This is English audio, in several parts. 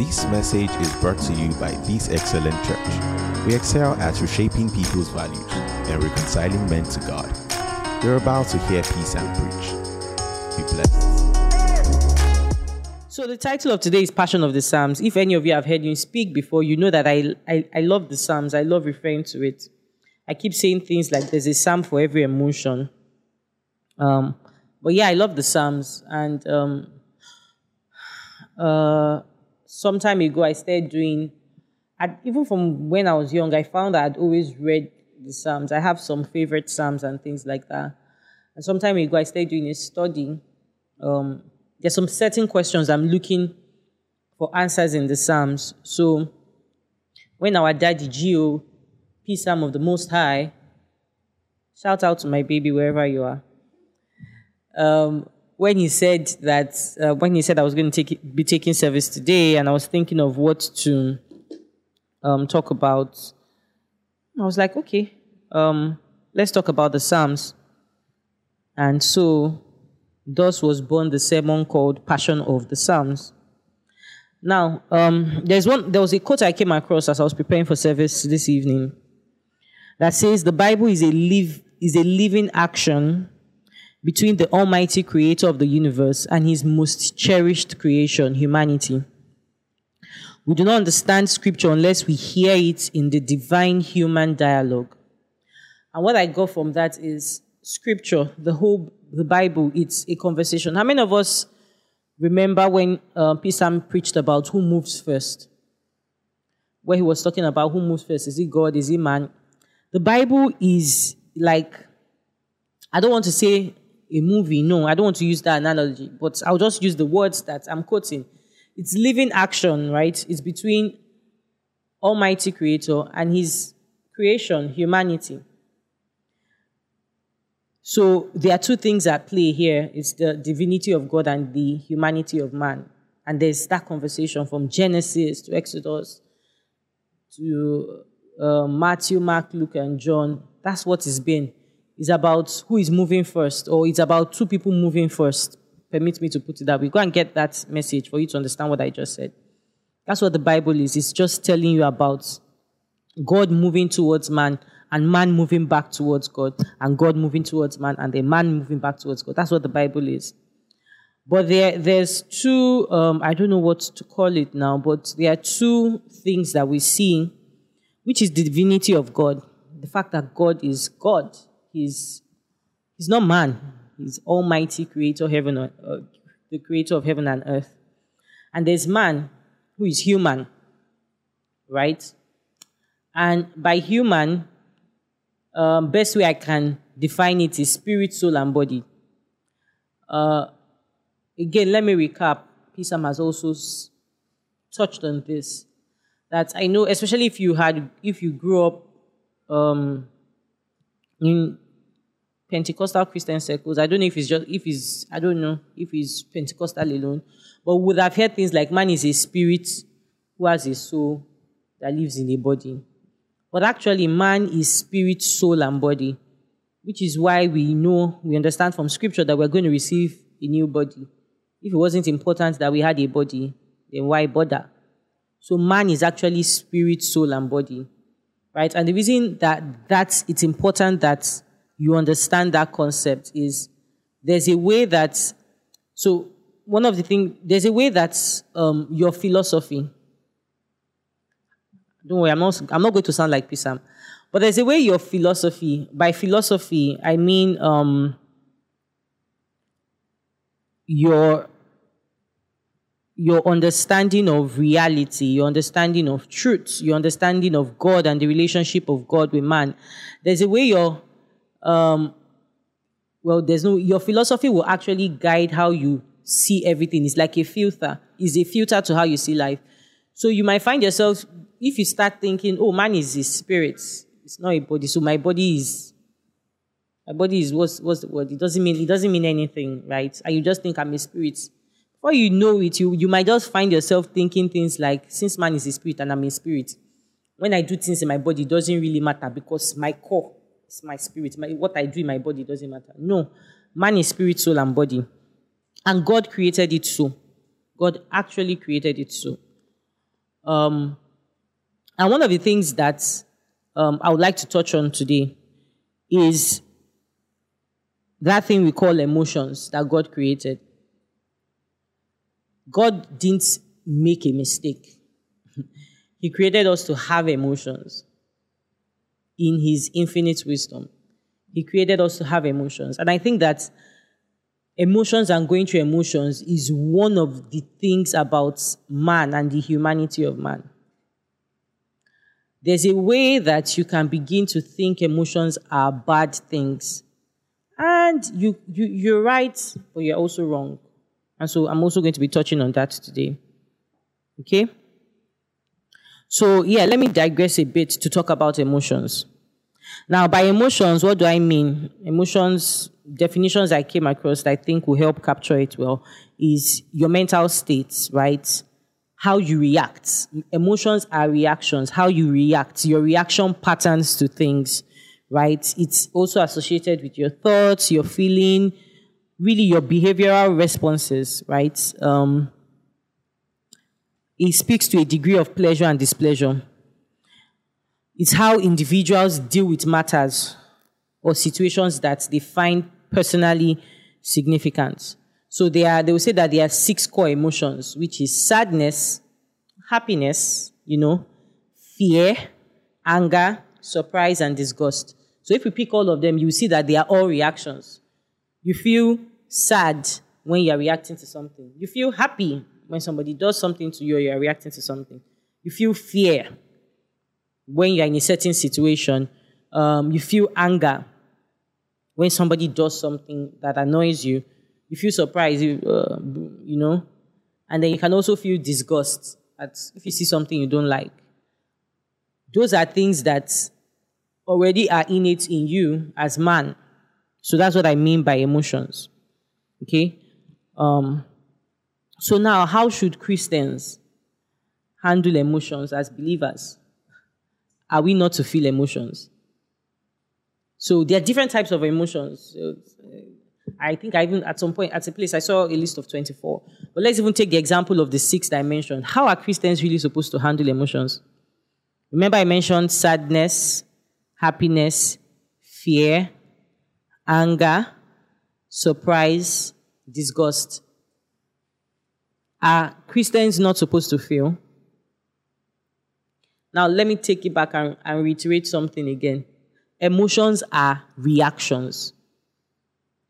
This message is brought to you by This Excellent Church. We excel at reshaping people's values and reconciling men to God. You're about to hear Peace and Preach. Be blessed. So the title of today is Passion of the Psalms. If any of you have heard me speak before, you know that I, I, I love the Psalms. I love referring to it. I keep saying things like there's a psalm for every emotion. Um, but yeah, I love the Psalms. And um, uh, some time ago, I started doing, i even from when I was young, I found that I'd always read the Psalms. I have some favorite Psalms and things like that. And some time ago, I started doing a study. Um, there's some certain questions I'm looking for answers in the Psalms. So when our daddy Gio, peace Psalm of the Most High, shout out to my baby wherever you are. Um, when he said that, uh, when he said I was going to take, be taking service today, and I was thinking of what to um, talk about, I was like, okay, um, let's talk about the Psalms. And so, thus was born the sermon called Passion of the Psalms. Now, um, there's one. There was a quote I came across as I was preparing for service this evening that says the Bible is a live is a living action between the Almighty Creator of the universe and His most cherished creation, humanity. We do not understand Scripture unless we hear it in the divine human dialogue. And what I got from that is Scripture, the whole the Bible. It's a conversation. How many of us remember when uh, P. preached about who moves first? Where he was talking about who moves first. Is it God? Is it man? The Bible is like, I don't want to say a movie. No, I don't want to use that analogy, but I'll just use the words that I'm quoting. It's living action, right? It's between Almighty Creator and His creation, humanity. So there are two things at play here. It's the divinity of God and the humanity of man. And there's that conversation from Genesis to Exodus to uh, Matthew, Mark, Luke, and John. That's what it's been. It's about who is moving first, or it's about two people moving first. Permit me to put it that way. Go and get that message for you to understand what I just said. That's what the Bible is. It's just telling you about God moving towards man and man moving back towards God, and God moving towards man, and the man moving back towards God. That's what the Bible is. But there, there's two, um, I don't know what to call it now, but there are two things that we see, which is the divinity of God. The fact that God is God. He's, he's not man. He's Almighty Creator, heaven, uh, the Creator of heaven and earth. And there's man who is human, right? And by human, um, best way I can define it is spirit, soul, and body. Uh, again, let me recap. Pisam has also touched on this. That I know, especially if you had, if you grew up um, in Pentecostal Christian circles. I don't know if it's just if it's I don't know if it's Pentecostal alone, but would have heard things like man is a spirit who has a soul that lives in a body. But actually, man is spirit, soul, and body, which is why we know, we understand from scripture that we're going to receive a new body. If it wasn't important that we had a body, then why bother? So man is actually spirit, soul, and body. Right? And the reason that that's it's important that you understand that concept is there's a way that so one of the things there's a way that um, your philosophy don't worry, I'm not, I'm not going to sound like Pisam. But there's a way your philosophy, by philosophy, I mean um, your, your understanding of reality, your understanding of truth, your understanding of God and the relationship of God with man. There's a way your, um, well, there's no, your philosophy will actually guide how you see everything. It's like a filter, it's a filter to how you see life. So you might find yourself if you start thinking, oh, man is a spirit, it's not a body, so my body is my body is what's what's the word? It doesn't mean it doesn't mean anything, right? And you just think I'm a spirit. Before you know it, you you might just find yourself thinking things like, since man is a spirit and I'm a spirit, when I do things in my body, it doesn't really matter because my core is my spirit. My, what I do in my body doesn't matter. No, man is spirit, soul, and body. And God created it so. God actually created it so. Um, and one of the things that um, I would like to touch on today is that thing we call emotions that God created. God didn't make a mistake. he created us to have emotions in His infinite wisdom. He created us to have emotions. And I think that emotions and going through emotions is one of the things about man and the humanity of man. There's a way that you can begin to think emotions are bad things. And you, you, you're right, but you're also wrong. And so I'm also going to be touching on that today. Okay? So, yeah, let me digress a bit to talk about emotions. Now, by emotions, what do I mean? Emotions, definitions I came across that I think will help capture it well is your mental states, right? How you react. Emotions are reactions, how you react, your reaction patterns to things, right? It's also associated with your thoughts, your feeling, really your behavioral responses, right? Um, it speaks to a degree of pleasure and displeasure. It's how individuals deal with matters or situations that they find personally significant. So they are, they will say that there are six core emotions, which is sadness, happiness, you know, fear, anger, surprise, and disgust. So if we pick all of them, you see that they are all reactions. You feel sad when you are reacting to something. You feel happy when somebody does something to you or you are reacting to something. You feel fear when you are in a certain situation. Um, you feel anger when somebody does something that annoys you. You feel surprised, you, uh, you know, and then you can also feel disgust at if you see something you don't like. Those are things that already are innate in you as man. So that's what I mean by emotions. Okay? Um, so now, how should Christians handle emotions as believers? Are we not to feel emotions? So there are different types of emotions. Uh, I think I even at some point at a place I saw a list of 24. But let's even take the example of the six dimension. How are Christians really supposed to handle emotions? Remember I mentioned sadness, happiness, fear, anger, surprise, disgust. Are Christians not supposed to feel? Now, let me take it back and, and reiterate something again. Emotions are reactions.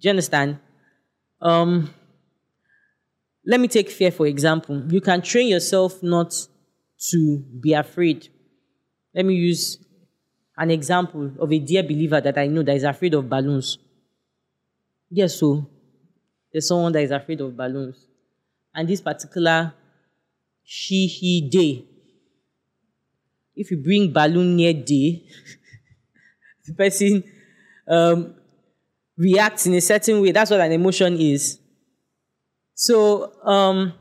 Do you understand? Um, let me take fear for example. You can train yourself not to be afraid. Let me use an example of a dear believer that I know that is afraid of balloons. Yes, so there's someone that is afraid of balloons. And this particular she, he, day, if you bring balloon near day, the person um, reacts in a certain way. That's what an emotion is. So, um,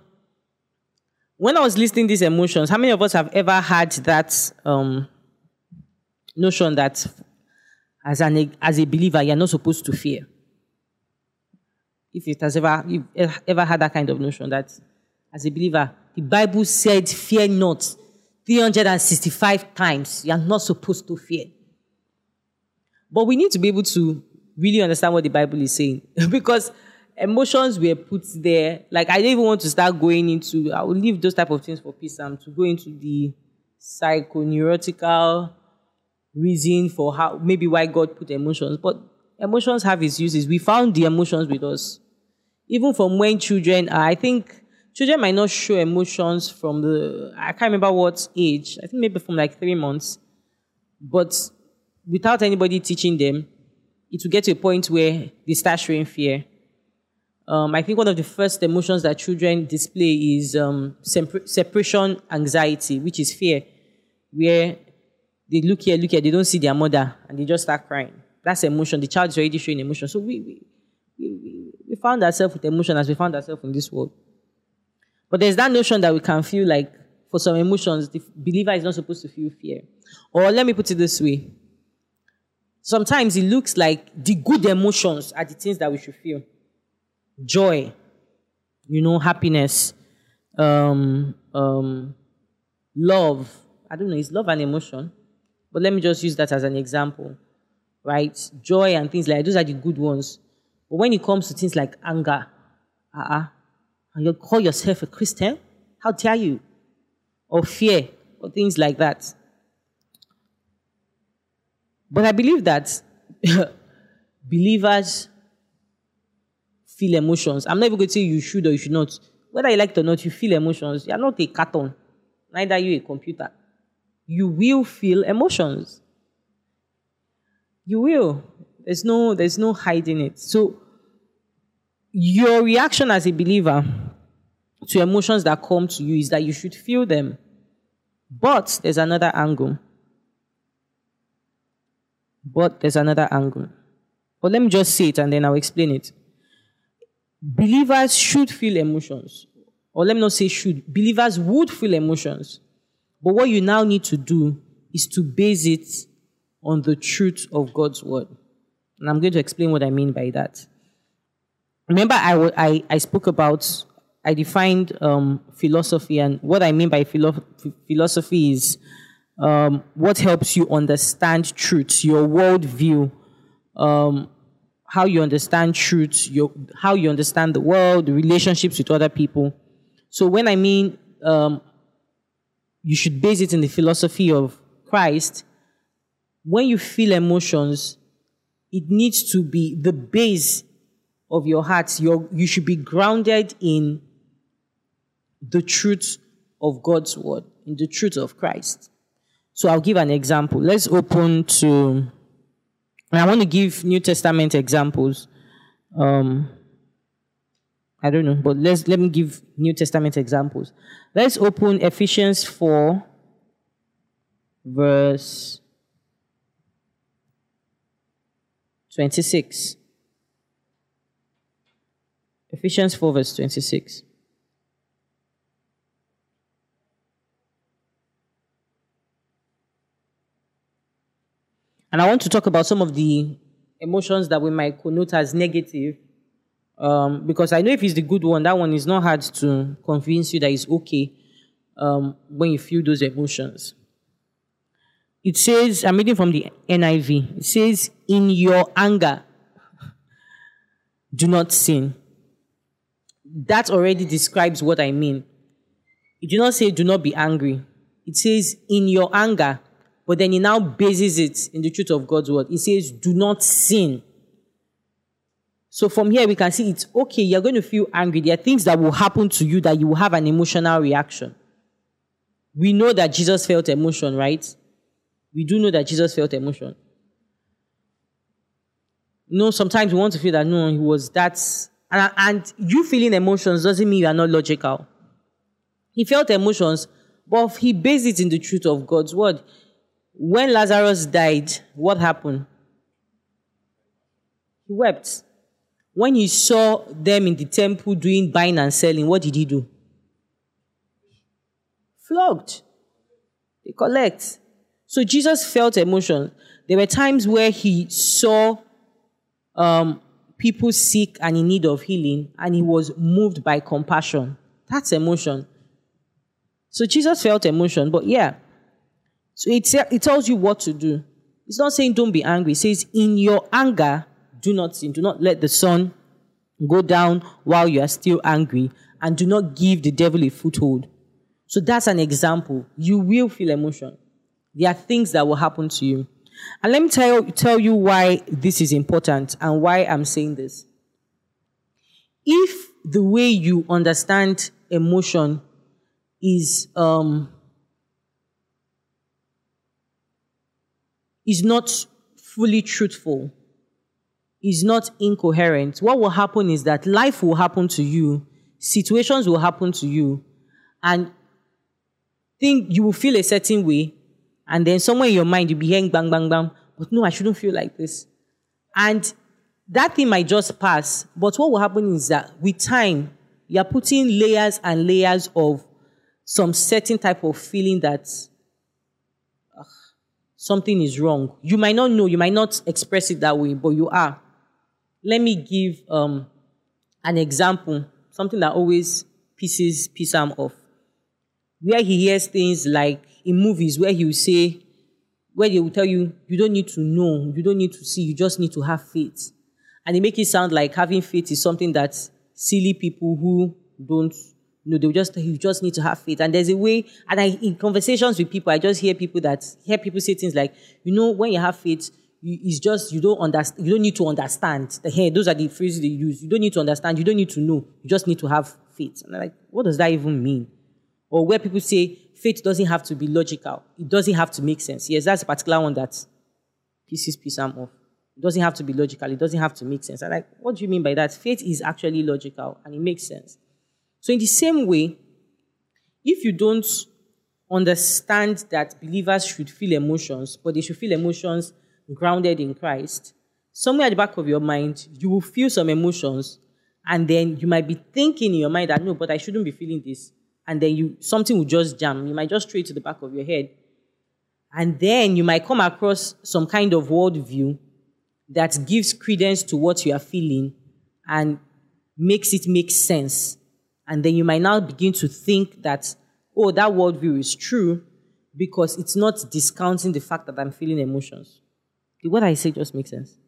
when I was listing these emotions, how many of us have ever had that um, notion that as, an, as a believer, you're not supposed to fear? If it has ever, you've ever had that kind of notion that as a believer, the Bible said, fear not 365 times. You're not supposed to fear. But we need to be able to really understand what the Bible is saying because emotions were put there. Like I don't even want to start going into. I will leave those type of things for peace. Um, to go into the psychoneurological reason for how maybe why God put emotions, but emotions have its uses. We found the emotions with us, even from when children are. I think children might not show emotions from the. I can't remember what age. I think maybe from like three months, but without anybody teaching them, it will get to a point where they start showing fear. Um, I think one of the first emotions that children display is um, separation anxiety, which is fear, where they look here, look here, they don't see their mother, and they just start crying. That's emotion. The child is already showing emotion. So we, we, we, we found ourselves with emotion as we found ourselves in this world. But there's that notion that we can feel like for some emotions, the believer is not supposed to feel fear. Or let me put it this way Sometimes it looks like the good emotions are the things that we should feel joy, you know, happiness, um, um, love. I don't know, is love an emotion? But let me just use that as an example, right? Joy and things like those are the good ones. But when it comes to things like anger, uh-uh, and you call yourself a Christian, how dare you? Or fear, or things like that. But I believe that believers feel emotions. I'm not even going to say you should or you should not. Whether you like it or not, you feel emotions. You are not a carton, neither are you a computer. You will feel emotions. You will. There's no, there's no hiding it. So your reaction as a believer to emotions that come to you is that you should feel them. But there's another angle. But there's another angle. But let me just say it and then I'll explain it. Believers should feel emotions. Or let me not say should. Believers would feel emotions. But what you now need to do is to base it on the truth of God's word. And I'm going to explain what I mean by that. Remember, I, I, I spoke about, I defined um, philosophy, and what I mean by philo- philosophy is um, what helps you understand truth, your worldview, um, how you understand truth, your, how you understand the world, the relationships with other people. So when I mean um, you should base it in the philosophy of Christ, when you feel emotions, it needs to be the base of your heart. You should be grounded in the truth of God's word, in the truth of Christ. So I'll give an example. Let's open to, I want to give New Testament examples. Um, I don't know, but let's let me give New Testament examples. Let's open Ephesians 4, verse 26. Ephesians 4, verse 26. And I want to talk about some of the emotions that we might connote as negative. Um, because I know if it's the good one, that one is not hard to convince you that it's okay um, when you feel those emotions. It says, I'm reading from the NIV. It says, In your anger, do not sin. That already describes what I mean. It do not say, Do not be angry. It says, In your anger, but then he now bases it in the truth of God's word. He says, Do not sin. So from here, we can see it's okay. You're going to feel angry. There are things that will happen to you that you will have an emotional reaction. We know that Jesus felt emotion, right? We do know that Jesus felt emotion. no, sometimes we want to feel that no, he was that. And, and you feeling emotions doesn't mean you are not logical. He felt emotions, but he based it in the truth of God's word. When Lazarus died, what happened? He wept. When he saw them in the temple doing buying and selling, what did he do? Flogged. They collect. So Jesus felt emotion. There were times where he saw um, people sick and in need of healing, and he was moved by compassion. That's emotion. So Jesus felt emotion, but yeah, so it, it tells you what to do. It's not saying don't be angry. It says, in your anger, do not sin. Do not let the sun go down while you are still angry, and do not give the devil a foothold. So that's an example. You will feel emotion. There are things that will happen to you. And let me tell, tell you why this is important and why I'm saying this. If the way you understand emotion is um, is not fully truthful, is not incoherent, what will happen is that life will happen to you, situations will happen to you, and think you will feel a certain way, and then somewhere in your mind you'll be hearing bang, bang, bang, but no, I shouldn't feel like this. And that thing might just pass, but what will happen is that with time, you're putting layers and layers of some certain type of feeling that something is wrong. You might not know, you might not express it that way, but you are. Let me give um, an example, something that always pisses Pisam off. where he hears things like in movies where he will say, where they will tell you, you don't need to know, you don't need to see, you just need to have faith. And they make it sound like having faith is something that silly people who don't know, they'll just you just need to have faith. And there's a way, and I in conversations with people, I just hear people that hear people say things like, you know, when you have faith, you, it's just you don't understand. You don't need to understand. Hey, those are the phrases they use. You don't need to understand. You don't need to know. You just need to have faith. And I'm like, what does that even mean? Or where people say faith doesn't have to be logical. It doesn't have to make sense. Yes, that's a particular one that pieces Pisam off. It doesn't have to be logical. It doesn't have to make sense. I'm like, what do you mean by that? Faith is actually logical and it makes sense. So in the same way, if you don't understand that believers should feel emotions, but they should feel emotions grounded in Christ, somewhere at the back of your mind, you will feel some emotions, and then you might be thinking in your mind that no, but I shouldn't be feeling this. And then you something will just jam. You might just straight to the back of your head. And then you might come across some kind of worldview that gives credence to what you are feeling and makes it make sense. And then you might now begin to think that, oh, that worldview is true because it's not discounting the fact that I'm feeling emotions. What I say just makes sense.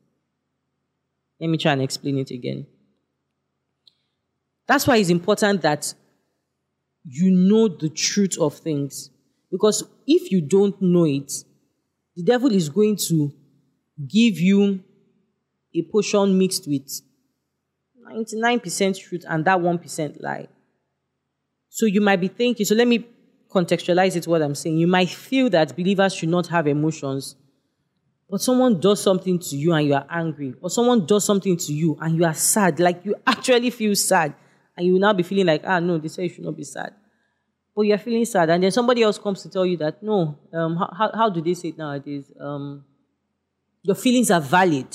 Let me try and explain it again. That's why it's important that you know the truth of things. Because if you don't know it, the devil is going to give you a potion mixed with 99% truth and that 1% lie. So you might be thinking, so let me contextualize it what I'm saying. You might feel that believers should not have emotions but someone does something to you and you are angry, or someone does something to you and you are sad, like you actually feel sad, and you will now be feeling like, ah, no, they say you should not be sad. But you're feeling sad, and then somebody else comes to tell you that, no, um, how, how do they say it nowadays? Um, your feelings are valid.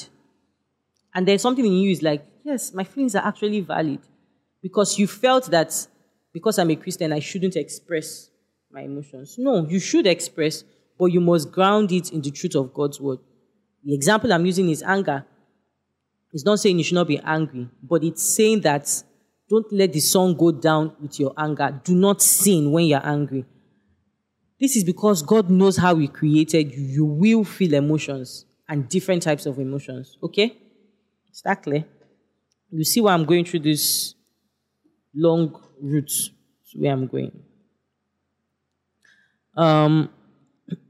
And there's something in you is like, yes, my feelings are actually valid. Because you felt that because I'm a Christian, I shouldn't express my emotions. No, you should express, but you must ground it in the truth of God's word. The example I'm using is anger. It's not saying you should not be angry, but it's saying that don't let the sun go down with your anger. Do not sin when you're angry. This is because God knows how He created you. You will feel emotions and different types of emotions. Okay? Is that clear? You see why I'm going through this long route where I'm going. Um,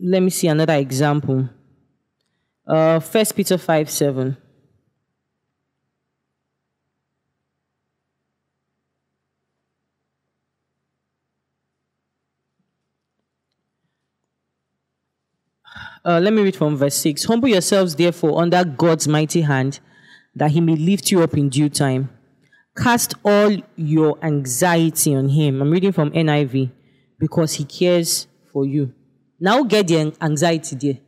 let me see another example. Uh, First Peter 5 7. Uh, let me read from verse 6. Humble yourselves, therefore, under God's mighty hand, that he may lift you up in due time. Cast all your anxiety on him. I'm reading from NIV because he cares for you. Now get the anxiety there. He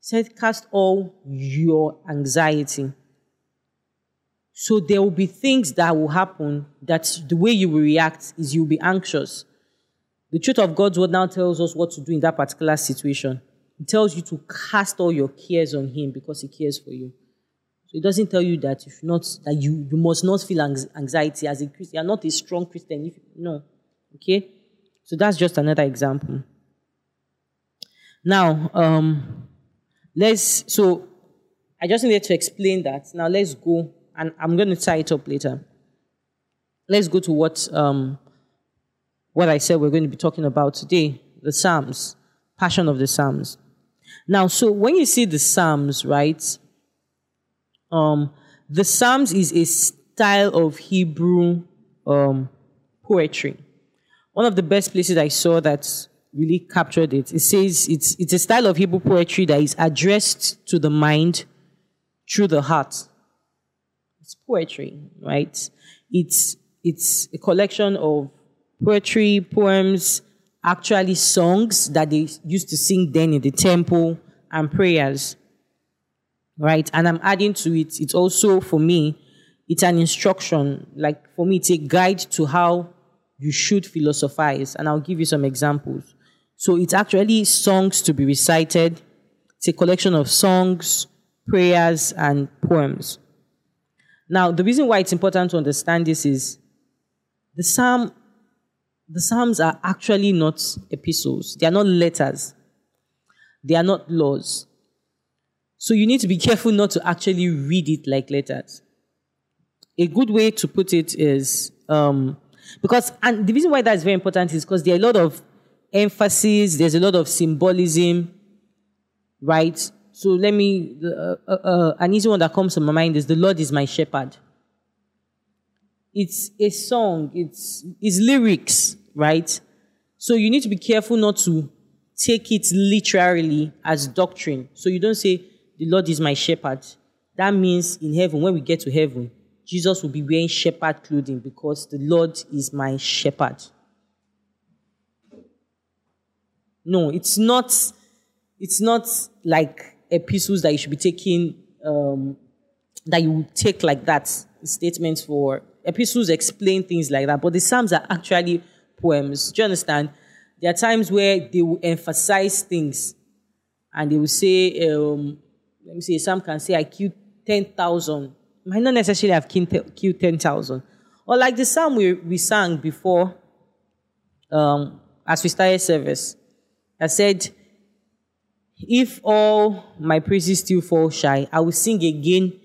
said, cast all your anxiety. So there will be things that will happen that the way you will react is you'll be anxious. The truth of God's word now tells us what to do in that particular situation. It tells you to cast all your cares on Him because He cares for you. So it doesn't tell you that if not that you, you must not feel anxiety as a Christian. You're not a strong Christian. If, no. Okay? So that's just another example. Now, um, let's, so I just needed to explain that. Now let's go, and I'm going to tie it up later. Let's go to what, um, what I said we're going to be talking about today the Psalms, Passion of the Psalms. Now, so when you see the Psalms, right, um, the Psalms is a style of Hebrew um, poetry one of the best places I saw that really captured it. It says it's, it's a style of Hebrew poetry that is addressed to the mind through the heart. It's poetry, right? It's, it's a collection of poetry, poems, actually songs that they used to sing then in the temple and prayers. Right? And I'm adding to it, it's also for me, it's an instruction. Like for me, it's a guide to how you should philosophize. And I'll give you some examples. So it's actually songs to be recited. It's a collection of songs, prayers, and poems. Now, the reason why it's important to understand this is the psalm the Psalms are actually not epistles, they are not letters, they are not laws. So you need to be careful not to actually read it like letters. A good way to put it is um, because, and the reason why that's very important is because there are a lot of emphasis, there's a lot of symbolism, right? So let me, uh, uh, uh, an easy one that comes to my mind is the Lord is my shepherd. It's a song, it's, it's lyrics, right? So you need to be careful not to take it literally as doctrine. So you don't say, the Lord is my shepherd. That means in heaven, when we get to heaven, Jesus will be wearing shepherd clothing because the Lord is my shepherd. No, it's not. It's not like epistles that you should be taking. Um, that you would take like that statements for epistles explain things like that, but the Psalms are actually poems. Do you understand? There are times where they will emphasize things, and they will say, um, let me see, some can say, I killed 10,000. Might not necessarily have killed 10,000. Or like the psalm we, we sang before, um, as we started service, I said, if all my praises still fall shy, I will sing again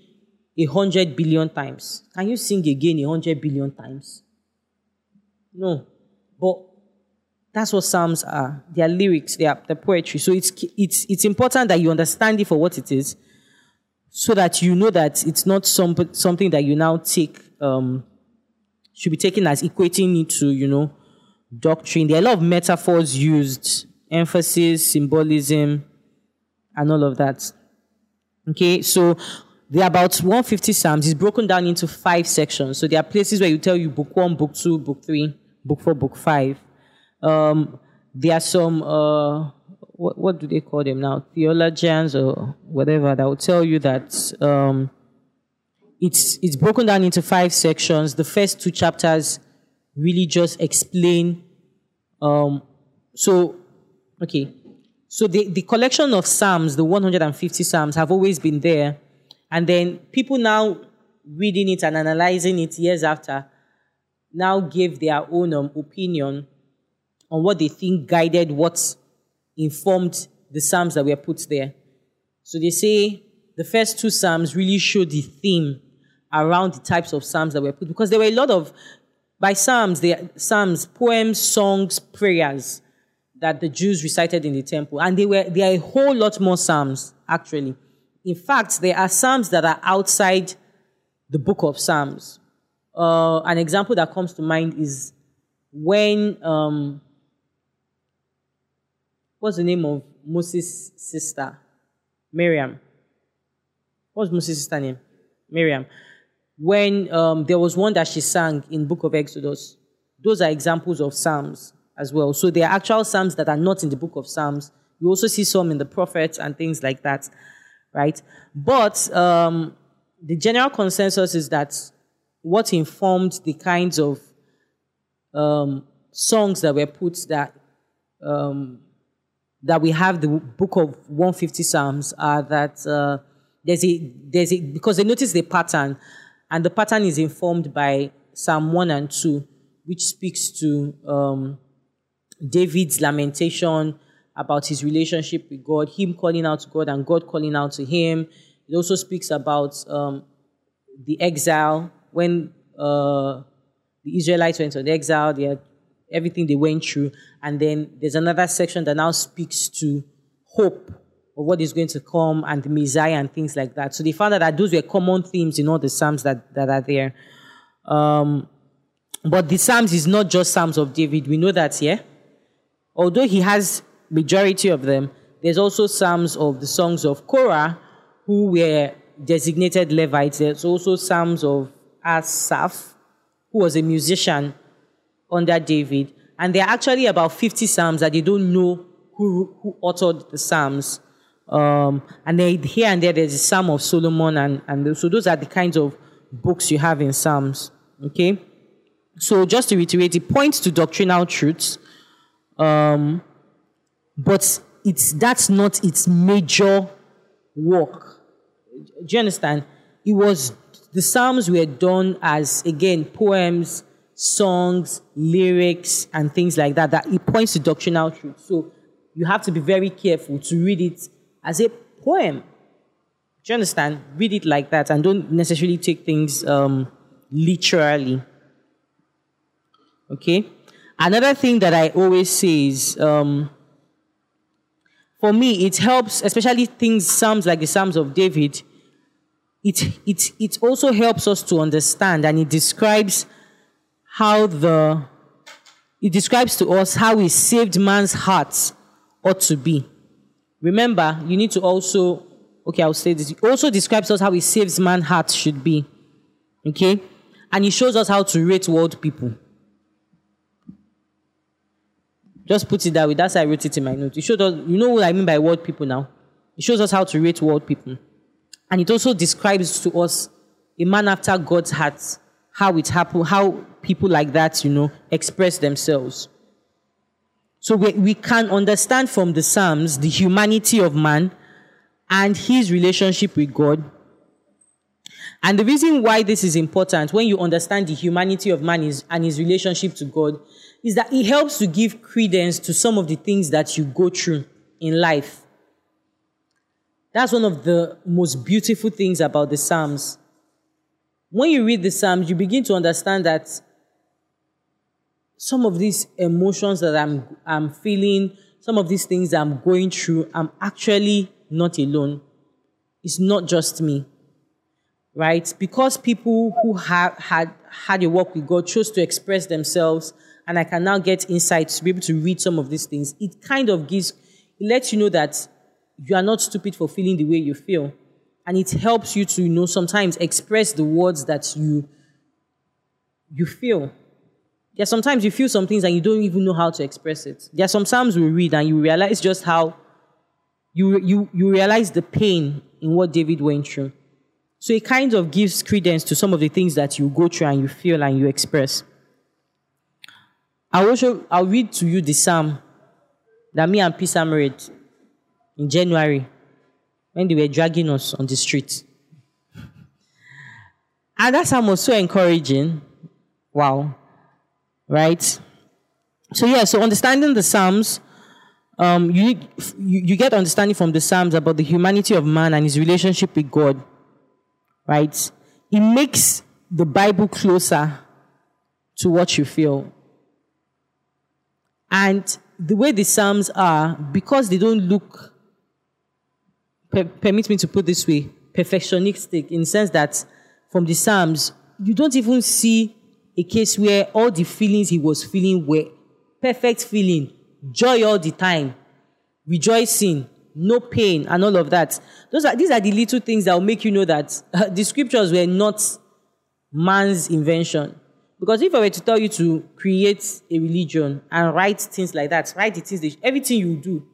a hundred billion times. Can you sing again a hundred billion times? No. But that's what Psalms are. They are lyrics, they are the poetry. So it's, it's, it's important that you understand it for what it is so that you know that it's not some, something that you now take, um, should be taken as equating it to, you know, doctrine. There are a lot of metaphors used, emphasis, symbolism, and all of that. Okay, so there are about 150 Psalms. It's broken down into five sections. So there are places where you tell you book one, book two, book three, book four, book five. Um, there are some, uh, what, what do they call them now? Theologians or whatever that will tell you that um, it's, it's broken down into five sections. The first two chapters really just explain. Um, so, okay. So the, the collection of Psalms, the 150 Psalms, have always been there. And then people now reading it and analyzing it years after now give their own um, opinion on what they think guided what informed the Psalms that were put there. So they say the first two Psalms really show the theme around the types of Psalms that were put because there were a lot of by Psalms, they Psalms, poems, songs, prayers that the Jews recited in the temple. And they were there are a whole lot more Psalms, actually. In fact, there are Psalms that are outside the book of Psalms. Uh, an example that comes to mind is when um, what's the name of Moses' sister? Miriam. What's Moses' sister name? Miriam. When um, there was one that she sang in Book of Exodus, those are examples of psalms as well. So there are actual psalms that are not in the Book of Psalms. You also see some in the prophets and things like that, right? But um, the general consensus is that what informed the kinds of um, songs that were put that um, that we have the book of 150 Psalms are that uh, there's a there's a because they notice the pattern, and the pattern is informed by Psalm 1 and 2, which speaks to um, David's lamentation about his relationship with God, him calling out to God and God calling out to him. It also speaks about um, the exile when uh, the Israelites went on exile. They had everything they went through. And then there's another section that now speaks to hope of what is going to come and the Messiah and things like that. So they found out that those were common themes in all the Psalms that, that are there. Um, but the Psalms is not just Psalms of David. We know that, yeah? Although he has majority of them, there's also Psalms of the songs of Korah, who were designated Levites. There's also Psalms of Asaph, who was a musician under David. And there are actually about 50 Psalms that they don't know who, who authored the Psalms. Um, and they, here and there, there's a Psalm of Solomon. And, and so those are the kinds of books you have in Psalms. Okay? So just to reiterate, it points to doctrinal truths. Um, but it's, that's not its major work. Do you understand? It was, the Psalms were done as, again, poems, songs, lyrics, and things like that, that it points to doctrinal truth. So you have to be very careful to read it as a poem. Do you understand? Read it like that and don't necessarily take things um, literally. Okay? Another thing that I always say is um, for me, it helps, especially things, Psalms like the Psalms of David, it, it, it also helps us to understand and it describes how the, it describes to us how he saved man's heart ought to be. Remember, you need to also, okay, I'll say this. It also describes us how he saves man's heart should be. Okay? And he shows us how to rate world people. Just put it that way. That's how I wrote it in my notes. It shows us, you know what I mean by world people now? It shows us how to rate world people. And it also describes to us a man after God's heart, how it happened, how people like that, you know, express themselves. So we, we can understand from the Psalms the humanity of man and his relationship with God. And the reason why this is important, when you understand the humanity of man is, and his relationship to God, is that it helps to give credence to some of the things that you go through in life. That's one of the most beautiful things about the Psalms. When you read the Psalms, you begin to understand that some of these emotions that I'm, I'm feeling, some of these things I'm going through, I'm actually not alone. It's not just me. Right? Because people who have had had a walk with God chose to express themselves and I can now get insight to be able to read some of these things, it kind of gives, it lets you know that you are not stupid for feeling the way you feel. And it helps you to, you know, sometimes express the words that you, you feel. Yeah, sometimes you feel some things and you don't even know how to express it. There are some psalms we read and you realize just how you, you, you realize the pain in what David went through. So it kind of gives credence to some of the things that you go through and you feel and you express. I'll also I'll read to you the psalm that me and Pisam read in January when they were dragging us on the street. And that psalm was so encouraging. Wow. Right? So yeah, so understanding the Psalms, um, you, you, you get understanding from the Psalms about the humanity of man and his relationship with God. Right? It makes the Bible closer to what you feel. And the way the Psalms are, because they don't look, per, permit me to put this way, perfectionistic in the sense that from the Psalms, you don't even see a case where all the feelings he was feeling were perfect feeling, joy all the time, rejoicing, no pain, and all of that. Those are, these are the little things that will make you know that uh, the scriptures were not man's invention. Because if I were to tell you to create a religion and write things like that, write the things, everything you do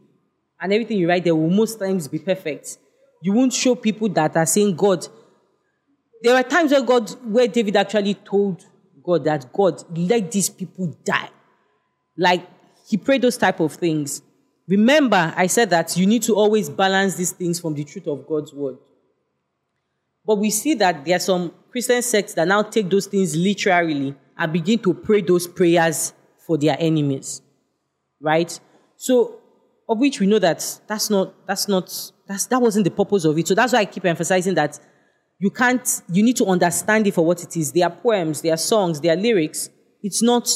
and everything you write there will most times be perfect. You won't show people that are saying God. There are times where God, where David actually told God that God, let these people die. Like he prayed those type of things. Remember, I said that you need to always balance these things from the truth of God's word. But we see that there are some Christian sects that now take those things literally and begin to pray those prayers for their enemies. Right? So, of which we know that that's not, that's not, that's, that wasn't the purpose of it. So that's why I keep emphasizing that you can't, you need to understand it for what it is. They are poems, they are songs, they are lyrics. It's not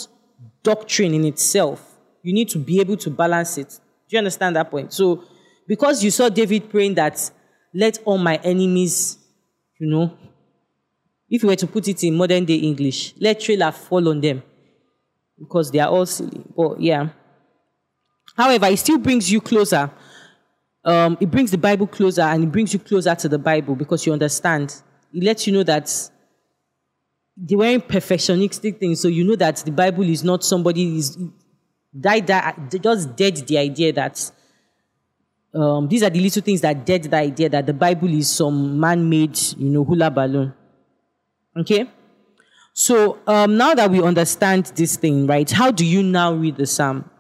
doctrine in itself. You need to be able to balance it. Do you understand that point? So, because you saw David praying that, let all my enemies, you know, if you were to put it in modern day English, let trailer fall on them because they are all silly. But yeah. However, it still brings you closer. Um, it brings the Bible closer and it brings you closer to the Bible because you understand. It lets you know that they weren't perfectionistic things, so you know that the Bible is not somebody is died that just dead the idea that um, these are the little things that dead the idea that the Bible is some man-made, you know, hula balloon. Okay? So um, now that we understand this thing, right, how do you now read the psalm?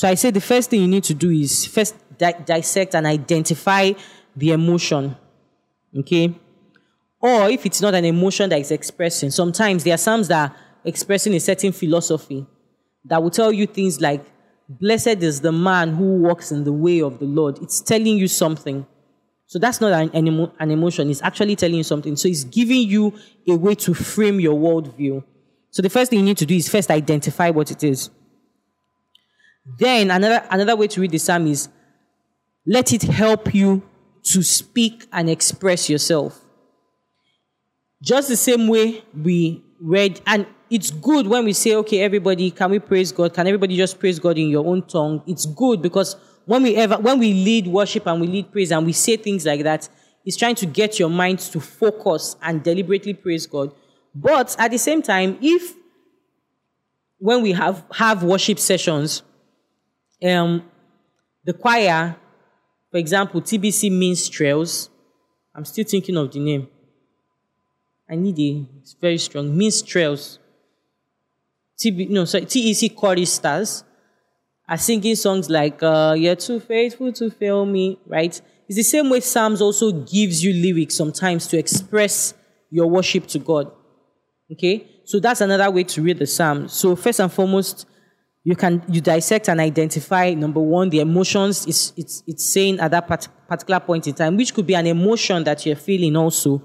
So I say the first thing you need to do is first di- dissect and identify the emotion. Okay? Or if it's not an emotion that is expressing, sometimes there are psalms that are expressing a certain philosophy that will tell you things like, Blessed is the man who walks in the way of the Lord. It's telling you something. So that's not an, emo- an emotion, it's actually telling you something. So it's giving you a way to frame your worldview. So the first thing you need to do is first identify what it is. Then another, another way to read the psalm is let it help you to speak and express yourself. Just the same way we read, and it's good when we say, okay, everybody, can we praise God? Can everybody just praise God in your own tongue? It's good because when we ever when we lead worship and we lead praise and we say things like that, it's trying to get your mind to focus and deliberately praise God. But at the same time, if when we have have worship sessions, um, the choir, for example, TBC Minstrels, I'm still thinking of the name. I need a it's very strong Minstrels. TB, no, sorry, TEC choristers are singing songs like uh, "You're too faithful to fail me," right? It's the same way Psalms also gives you lyrics sometimes to express your worship to God. Okay, so that's another way to read the Psalm. So first and foremost, you can you dissect and identify number one the emotions it's it's it's saying at that particular point in time, which could be an emotion that you're feeling also,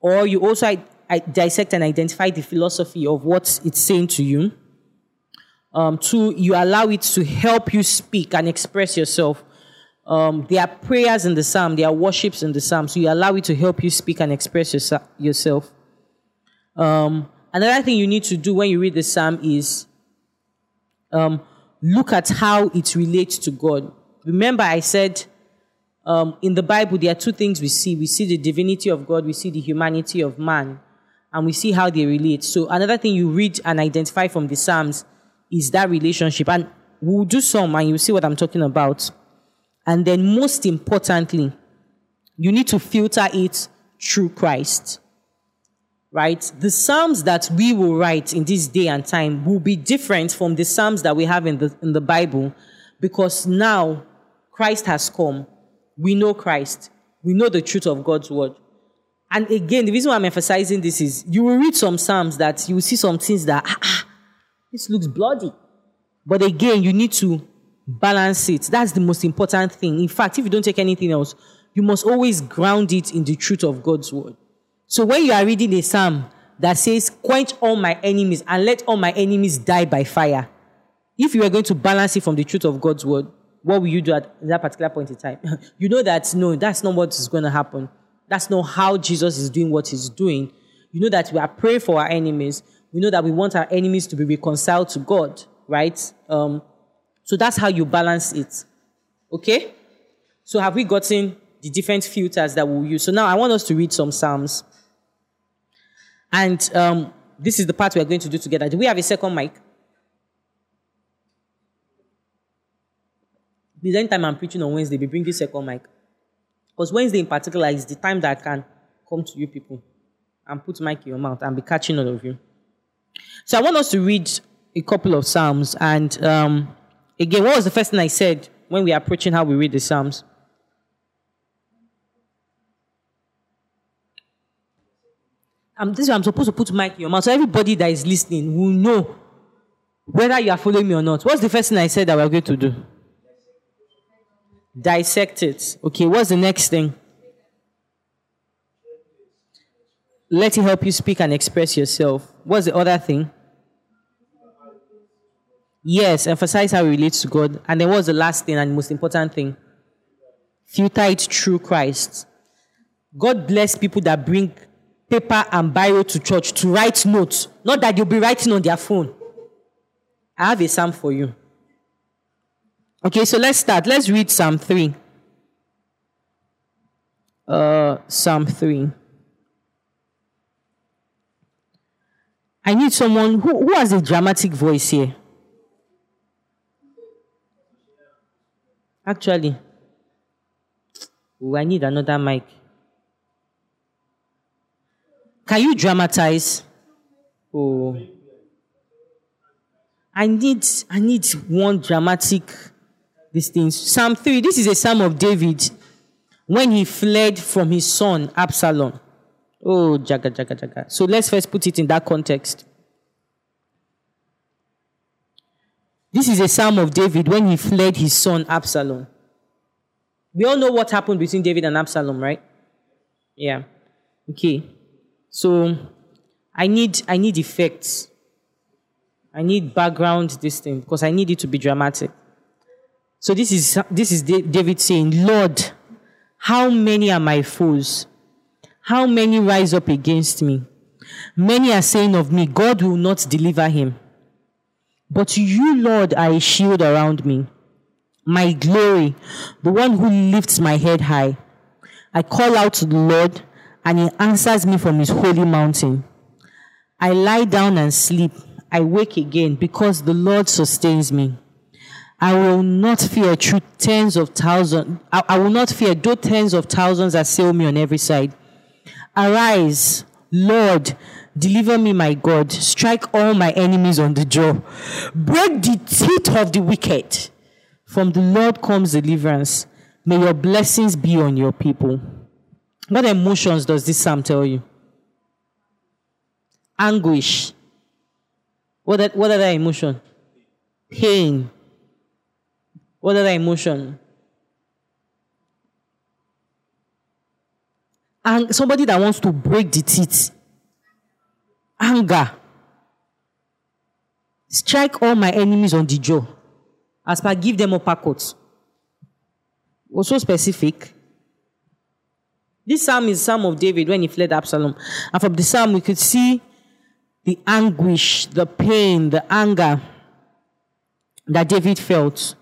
or you also I dissect and identify the philosophy of what it's saying to you. Um, two, you allow it to help you speak and express yourself. Um, there are prayers in the psalm, there are worships in the psalm, so you allow it to help you speak and express your, yourself. Um, another thing you need to do when you read the psalm is um, look at how it relates to God. Remember, I said um, in the Bible there are two things we see: we see the divinity of God, we see the humanity of man and we see how they relate. So another thing you read and identify from the Psalms is that relationship. And we'll do some and you'll see what I'm talking about. And then most importantly, you need to filter it through Christ. Right? The Psalms that we will write in this day and time will be different from the Psalms that we have in the, in the Bible because now Christ has come. We know Christ. We know the truth of God's word. And again, the reason why I'm emphasizing this is you will read some Psalms that you will see some things that, ah, ah, this looks bloody. But again, you need to balance it. That's the most important thing. In fact, if you don't take anything else, you must always ground it in the truth of God's word. So when you are reading a psalm that says, quench all my enemies and let all my enemies die by fire, if you are going to balance it from the truth of God's word, what will you do at that particular point in time? you know that no, that's not what is going to happen. That's not how Jesus is doing what he's doing. You know that we are praying for our enemies. We know that we want our enemies to be reconciled to God, right? Um, so that's how you balance it. Okay? So have we gotten the different filters that we'll use? So now I want us to read some Psalms. And um, this is the part we're going to do together. Do we have a second mic? The same time I'm preaching on Wednesday, we bring this second mic. Because Wednesday in particular is the time that I can come to you people and put mic in your mouth and be catching all of you. So I want us to read a couple of Psalms. And um, again, what was the first thing I said when we are approaching how we read the Psalms? I'm, this I'm supposed to put mic in your mouth so everybody that is listening will know whether you are following me or not. What's the first thing I said that we're going to do? Dissect it. Okay, what's the next thing? Let it help you speak and express yourself. What's the other thing? Yes, emphasize how it relates to God. And then what's the last thing and most important thing? Filter it through Christ. God bless people that bring paper and biro to church to write notes, not that you'll be writing on their phone. I have a psalm for you. Okay, so let's start. Let's read Psalm 3. Uh, Psalm 3. I need someone who, who has a dramatic voice here. Actually, I need another mic. Can you dramatize? Oh. I need I need one dramatic these things. Psalm 3, this is a psalm of David when he fled from his son Absalom. Oh, jaga, jaga, jaga. So let's first put it in that context. This is a psalm of David when he fled his son Absalom. We all know what happened between David and Absalom, right? Yeah. Okay. So I need I need effects. I need background this thing because I need it to be dramatic. So this is this is David saying, Lord, how many are my foes? How many rise up against me? Many are saying of me, God will not deliver him. But you, Lord, are a shield around me, my glory, the one who lifts my head high. I call out to the Lord, and he answers me from his holy mountain. I lie down and sleep. I wake again because the Lord sustains me. I will not fear through tens of thousands. I, I will not fear though tens of thousands assail me on every side. Arise, Lord, deliver me, my God. Strike all my enemies on the jaw. Break the teeth of the wicked. From the Lord comes deliverance. May your blessings be on your people. What emotions does this psalm tell you? Anguish. What are, what that emotion? Pain. What that emotion? and somebody that wants to break the teeth. Anger. Strike all my enemies on the jaw. As per give them uppercuts. Was so specific. This psalm is Psalm of David when he fled Absalom. And from the psalm, we could see the anguish, the pain, the anger that David felt.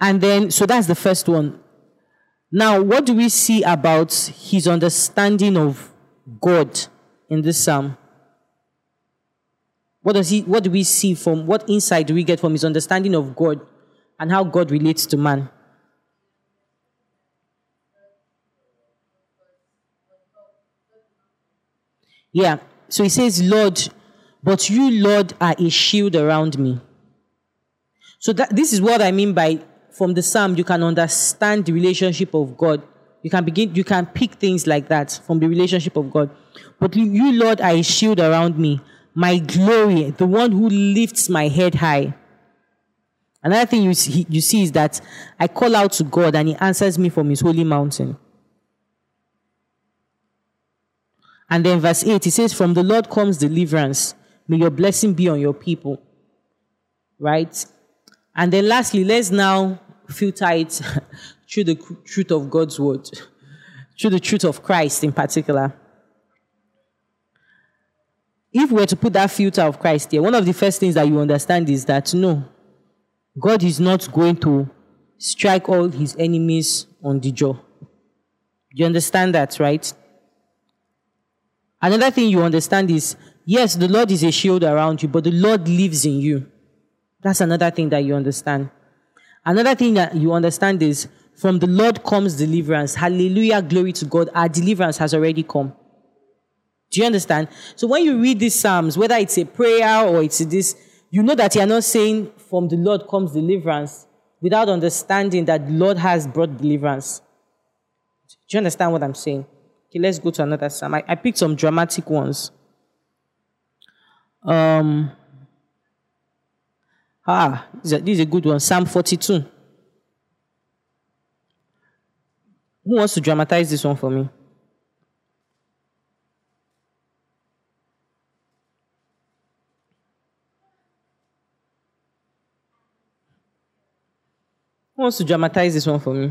And then, so that's the first one. Now, what do we see about his understanding of God in this psalm? What does he what do we see from what insight do we get from his understanding of God and how God relates to man? Yeah. So he says, Lord, but you, Lord, are a shield around me. So that this is what I mean by from the psalm, you can understand the relationship of God. You can begin, you can pick things like that from the relationship of God. But you, Lord, are a shield around me, my glory, the one who lifts my head high. Another thing you see, you see is that I call out to God and He answers me from His holy mountain. And then verse 8, it says, From the Lord comes deliverance. May your blessing be on your people. Right? And then lastly, let's now filter it through the truth of God's word, through the truth of Christ in particular. If we were to put that filter of Christ here, one of the first things that you understand is that no, God is not going to strike all his enemies on the jaw. You understand that, right? Another thing you understand is yes, the Lord is a shield around you, but the Lord lives in you. That's another thing that you understand. Another thing that you understand is from the Lord comes deliverance. Hallelujah, glory to God. Our deliverance has already come. Do you understand? So when you read these Psalms, whether it's a prayer or it's this, you know that you're not saying from the Lord comes deliverance without understanding that the Lord has brought deliverance. Do you understand what I'm saying? Okay, let's go to another Psalm. I, I picked some dramatic ones. Um, Ah, this is a good one. Psalm 42. Who wants to dramatize this one for me? Who wants to dramatize this one for me?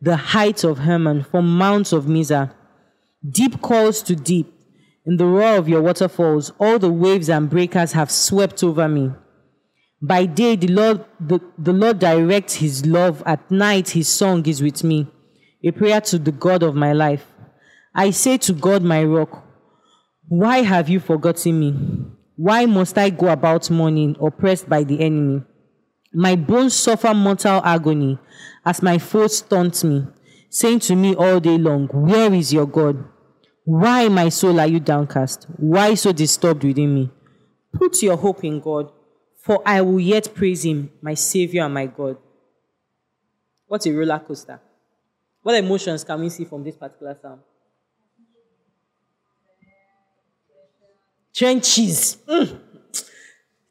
the heights of Hermon, from mounts of Mizar. Deep calls to deep. In the roar of your waterfalls, all the waves and breakers have swept over me. By day, the Lord, the, the Lord directs his love. At night, his song is with me, a prayer to the God of my life. I say to God, my rock, why have you forgotten me? Why must I go about mourning, oppressed by the enemy? My bones suffer mortal agony as my foes taunt me, saying to me all day long, Where is your God? Why, my soul, are you downcast? Why so disturbed within me? Put your hope in God for I will yet praise him, my Savior and my God. What a roller coaster. What emotions can we see from this particular psalm? Trenches. Mm.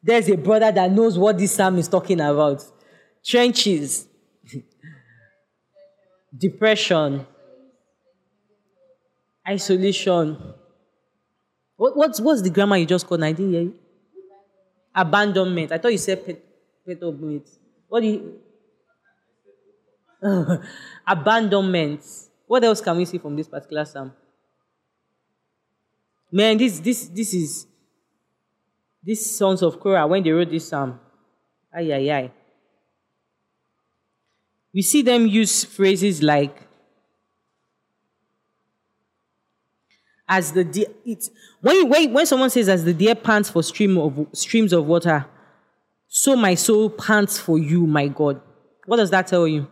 There's a brother that knows what this psalm is talking about. Trenches. Depression. Isolation. What, what's, what's the grammar you just called? I didn't hear you. Abandonment. I thought you said pet, petobate. What do you? Abandonment. What else can we see from this particular psalm? Man, this this this is these sons of Korah when they wrote this psalm. Ay ay ay. We see them use phrases like as the deer, it, when, when, when someone says as the deer pants for stream of, streams of water, so my soul pants for you, my God. What does that tell you?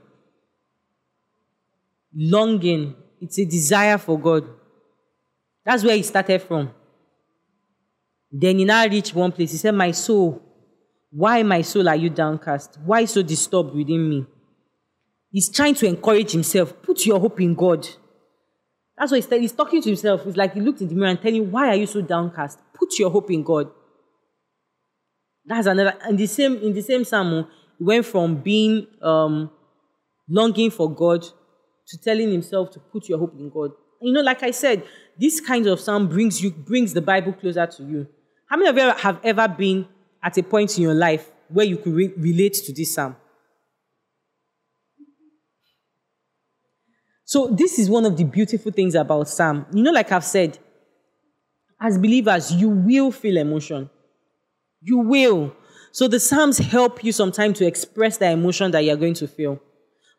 Longing. It's a desire for God. That's where he started from. Then he now reached one place. He said, My soul, why, my soul, are you downcast? Why so disturbed within me? He's trying to encourage himself. Put your hope in God. That's what he's, he's talking to himself. It's like he looked in the mirror and telling Why are you so downcast? Put your hope in God. That's another. In the same, in the same psalm, he went from being um, longing for God to telling himself to put your hope in God. You know, like I said, this kind of psalm brings you brings the Bible closer to you. How many of you have ever been at a point in your life where you could re- relate to this psalm? So this is one of the beautiful things about Psalm. You know, like I've said, as believers, you will feel emotion. You will. So the Psalms help you sometimes to express the emotion that you're going to feel.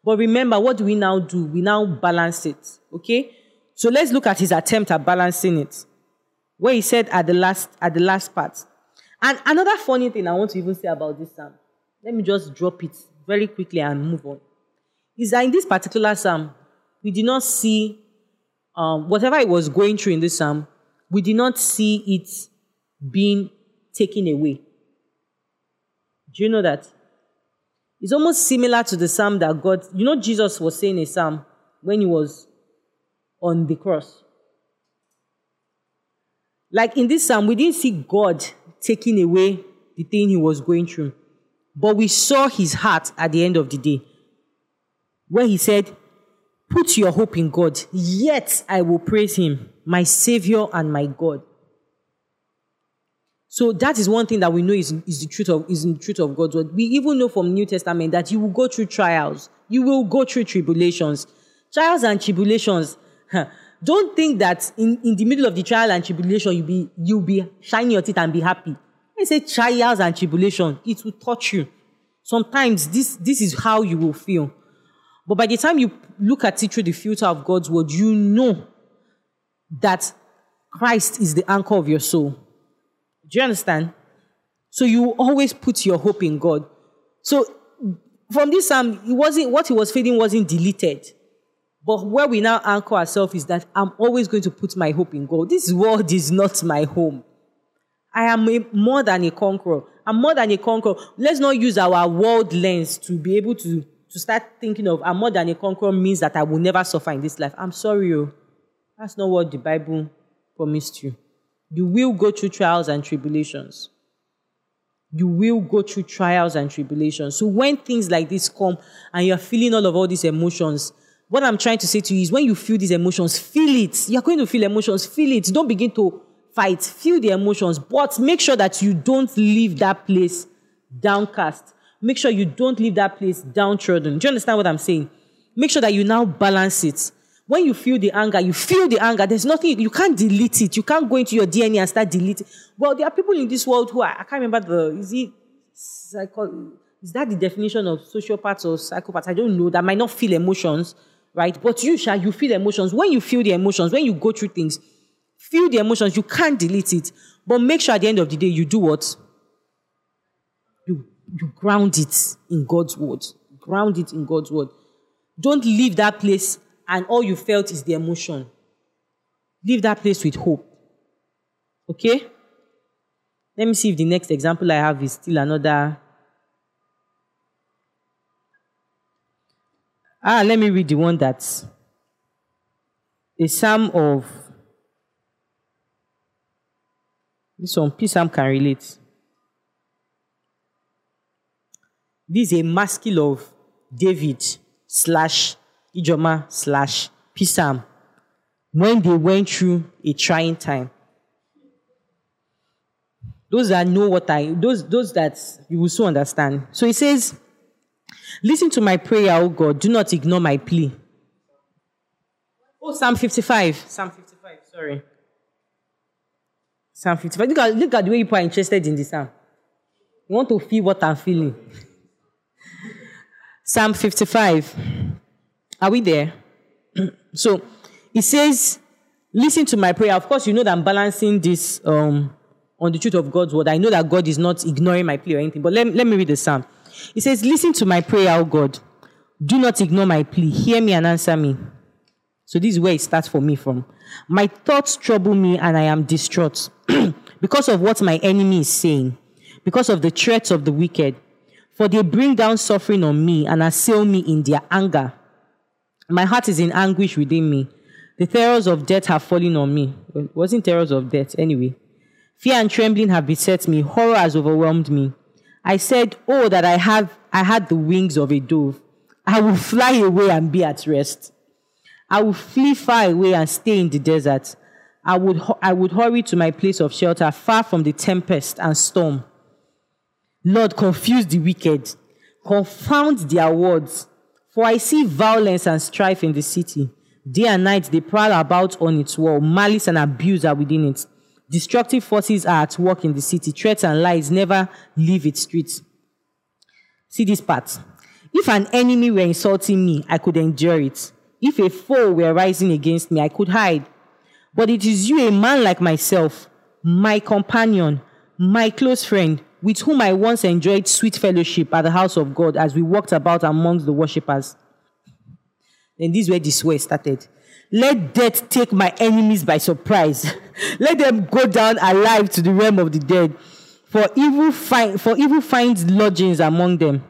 But remember, what do we now do? We now balance it. Okay? So let's look at his attempt at balancing it. Where he said at the last, at the last part. And another funny thing I want to even say about this psalm, let me just drop it very quickly and move on. Is that in this particular psalm, we did not see um, whatever it was going through in this psalm, we did not see it being taken away. Do you know that? It's almost similar to the psalm that God, you know, Jesus was saying a psalm when he was on the cross. Like in this psalm, we didn't see God taking away the thing he was going through, but we saw his heart at the end of the day, where he said, Put your hope in God, yet I will praise him, my Savior and my God. So that is one thing that we know is, is the truth of is the truth of God's word. We even know from New Testament that you will go through trials, you will go through tribulations. Trials and tribulations. Don't think that in, in the middle of the trial and tribulation you be you'll be shining your teeth and be happy. I say trials and tribulation, it will touch you. Sometimes this this is how you will feel. But by the time you look at it through the filter of God's word, you know that Christ is the anchor of your soul. Do you understand? So you always put your hope in God. So from this psalm, it wasn't what he was feeling wasn't deleted. But where we now anchor ourselves is that I'm always going to put my hope in God. This world is not my home. I am a, more than a conqueror. I'm more than a conqueror. Let's not use our world lens to be able to to start thinking of I'm more than a conqueror means that I will never suffer in this life. I'm sorry, oh. That's not what the Bible promised you. You will go through trials and tribulations. You will go through trials and tribulations. So when things like this come and you're feeling all of all these emotions, what I'm trying to say to you is when you feel these emotions, feel it. You're going to feel emotions, feel it. Don't begin to fight, feel the emotions, but make sure that you don't leave that place downcast. Make sure you don't leave that place downtrodden. Do you understand what I'm saying? Make sure that you now balance it. When you feel the anger, you feel the anger. There's nothing, you can't delete it. You can't go into your DNA and start deleting. Well, there are people in this world who are, I can't remember the, is it psycho, is that the definition of sociopaths or psychopaths? I don't know. That might not feel emotions, right? But you shall, you feel emotions. When you feel the emotions, when you go through things, feel the emotions. You can't delete it. But make sure at the end of the day, you do what? You, ground it in God's word. Ground it in God's word. Don't leave that place and all you felt is the emotion. Leave that place with hope. Okay? Let me see if the next example I have is still another. Ah, let me read the one that's a psalm of. This one, P Psalm can relate. This is a maskil of David slash Ijoma slash Pisam when they went through a trying time. Those that know what I, those, those that you will soon understand. So he says, Listen to my prayer, O God. Do not ignore my plea. Oh, Psalm 55. Psalm 55, sorry. Psalm 55. Look at, look at the way people are interested in this psalm. You want to feel what I'm feeling. Psalm 55. Are we there? so it says, Listen to my prayer. Of course, you know that I'm balancing this um, on the truth of God's word. I know that God is not ignoring my plea or anything, but let, let me read the psalm. It says, Listen to my prayer, O God. Do not ignore my plea. Hear me and answer me. So this is where it starts for me from. My thoughts trouble me and I am distraught because of what my enemy is saying, because of the threats of the wicked. For they bring down suffering on me and assail me in their anger. My heart is in anguish within me. The terrors of death have fallen on me. It wasn't terrors of death anyway. Fear and trembling have beset me. Horror has overwhelmed me. I said, Oh, that I have I had the wings of a dove. I will fly away and be at rest. I will flee far away and stay in the desert. I would, I would hurry to my place of shelter, far from the tempest and storm. Lord, confuse the wicked, confound their words. For I see violence and strife in the city. Day and night they prowl about on its wall. Malice and abuse are within it. Destructive forces are at work in the city. Threats and lies never leave its streets. See this part. If an enemy were insulting me, I could endure it. If a foe were rising against me, I could hide. But it is you, a man like myself, my companion, my close friend, with whom I once enjoyed sweet fellowship at the house of God as we walked about amongst the worshippers. Then this is where the swear started. Let death take my enemies by surprise. Let them go down alive to the realm of the dead. For evil, find, for evil finds lodgings among them.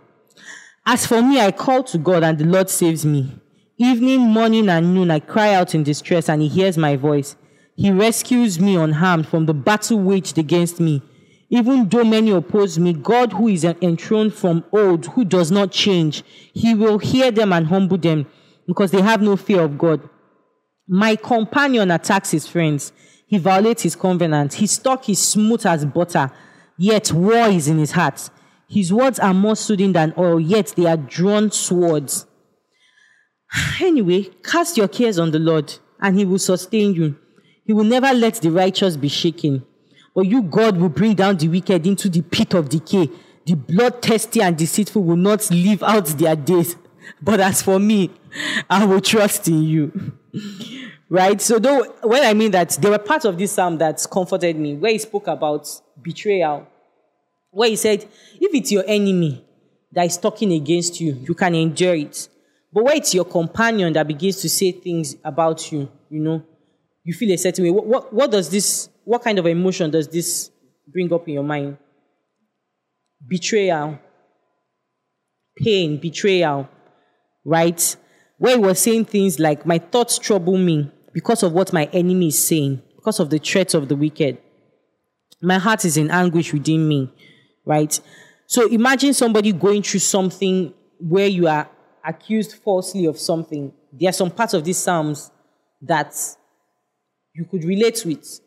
As for me, I call to God and the Lord saves me. Evening, morning, and noon, I cry out in distress and he hears my voice. He rescues me unharmed from the battle waged against me. Even though many oppose me, God, who is enthroned from old, who does not change, he will hear them and humble them because they have no fear of God. My companion attacks his friends. He violates his covenant. His talk is smooth as butter, yet war is in his heart. His words are more soothing than oil, yet they are drawn swords. Anyway, cast your cares on the Lord, and he will sustain you. He will never let the righteous be shaken. But you, God, will bring down the wicked into the pit of decay. The bloodthirsty and deceitful will not live out their days. But as for me, I will trust in you. right? So, though, when I mean that, there were parts of this psalm that comforted me, where he spoke about betrayal, where he said, if it's your enemy that is talking against you, you can endure it. But where it's your companion that begins to say things about you, you know, you feel a certain way. What, what, what does this, what kind of emotion does this bring up in your mind? Betrayal, pain, betrayal, right? Where he was saying things like, My thoughts trouble me because of what my enemy is saying, because of the threats of the wicked. My heart is in anguish within me, right? So imagine somebody going through something where you are accused falsely of something. There are some parts of these Psalms that you could relate with.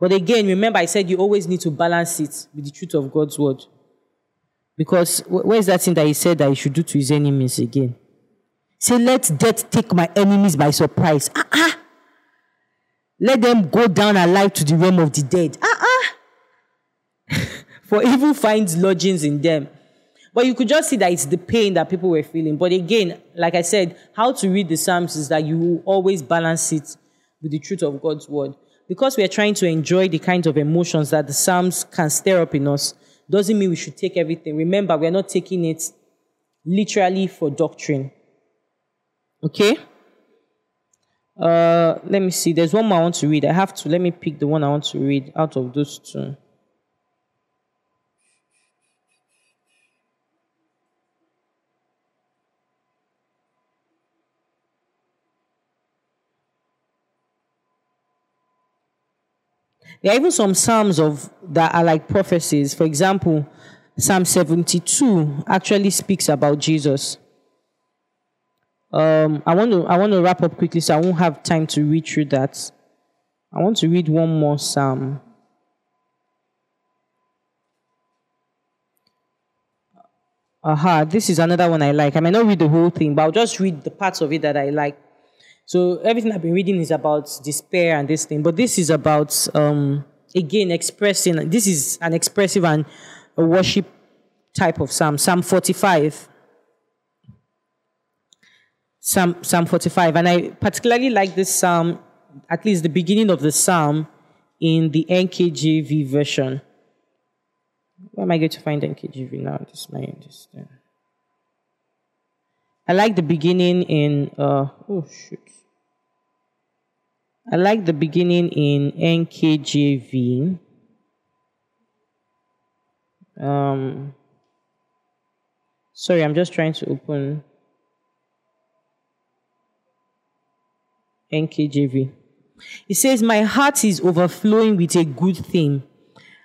But again, remember, I said you always need to balance it with the truth of God's word. Because where's that thing that he said that he should do to his enemies again? Say, let death take my enemies by surprise. Ah, ah. Let them go down alive to the realm of the dead. Ah, ah. For evil finds lodgings in them. But you could just see that it's the pain that people were feeling. But again, like I said, how to read the Psalms is that you always balance it with the truth of God's word. Because we are trying to enjoy the kind of emotions that the Psalms can stir up in us, doesn't mean we should take everything. Remember, we are not taking it literally for doctrine. Okay? Uh, let me see. There's one more I want to read. I have to. Let me pick the one I want to read out of those two. There are even some psalms of that are like prophecies. For example, Psalm 72 actually speaks about Jesus. Um, I want to I want to wrap up quickly, so I won't have time to read through that. I want to read one more psalm. Aha, this is another one I like. I may not read the whole thing, but I'll just read the parts of it that I like. So everything I've been reading is about despair and this thing, but this is about um, again expressing. This is an expressive and a worship type of psalm. Psalm 45. Psalm, psalm 45. And I particularly like this psalm, at least the beginning of the psalm, in the NKJV version. Where am I going to find NKJV now? This my. Uh, I like the beginning in. Uh, oh shoot. I like the beginning in NKJV. Um, sorry, I'm just trying to open NKJV. It says, My heart is overflowing with a good thing.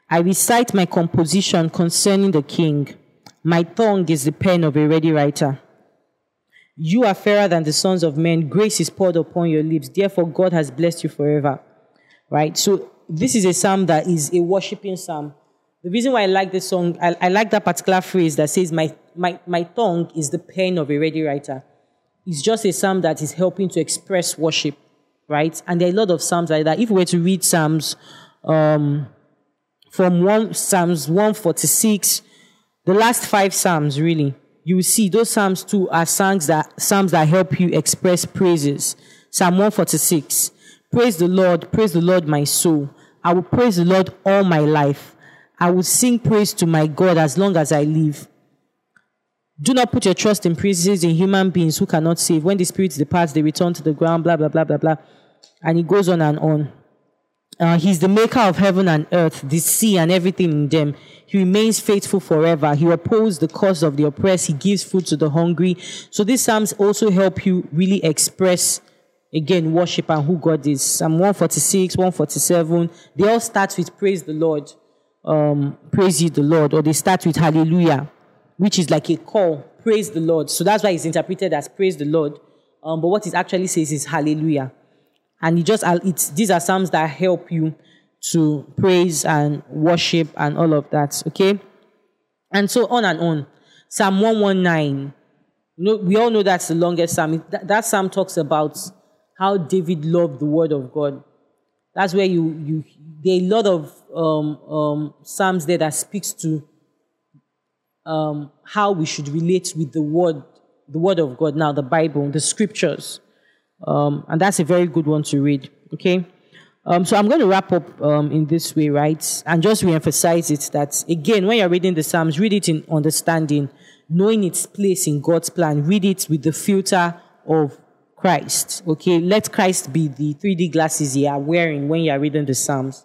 I recite my composition concerning the king. My tongue is the pen of a ready writer. You are fairer than the sons of men. Grace is poured upon your lips. Therefore, God has blessed you forever. Right? So, this is a psalm that is a worshiping psalm. The reason why I like this song, I, I like that particular phrase that says, my, my, my tongue is the pen of a ready writer. It's just a psalm that is helping to express worship, right? And there are a lot of psalms like that. If we were to read psalms um, from one Psalms 146, the last five psalms really, you will see those psalms too are songs that psalms that help you express praises. Psalm 146. Praise the Lord, praise the Lord, my soul. I will praise the Lord all my life. I will sing praise to my God as long as I live. Do not put your trust in praises in human beings who cannot save. When the spirits depart, they return to the ground, blah, blah, blah, blah, blah. And it goes on and on. Uh, he's the maker of heaven and earth, the sea and everything in them. He remains faithful forever. He opposes the cause of the oppressed. He gives food to the hungry. So these psalms also help you really express again worship and who God is. Psalm 146, 147, they all start with praise the Lord. Um, praise ye the Lord, or they start with hallelujah, which is like a call. Praise the Lord. So that's why it's interpreted as praise the Lord. Um, but what it actually says is hallelujah. And it just it's these are psalms that help you to praise and worship and all of that. Okay? And so on and on. Psalm 119. You know, we all know that's the longest psalm. That, that psalm talks about how David loved the word of God. That's where you you there are a lot of um, um, psalms there that speaks to um, how we should relate with the word, the word of God. Now, the Bible, the scriptures. Um, and that's a very good one to read. Okay. Um, so I'm going to wrap up um, in this way, right? And just re-emphasize it that again, when you're reading the Psalms, read it in understanding, knowing its place in God's plan. Read it with the filter of Christ. Okay. Let Christ be the 3D glasses you are wearing when you are reading the Psalms.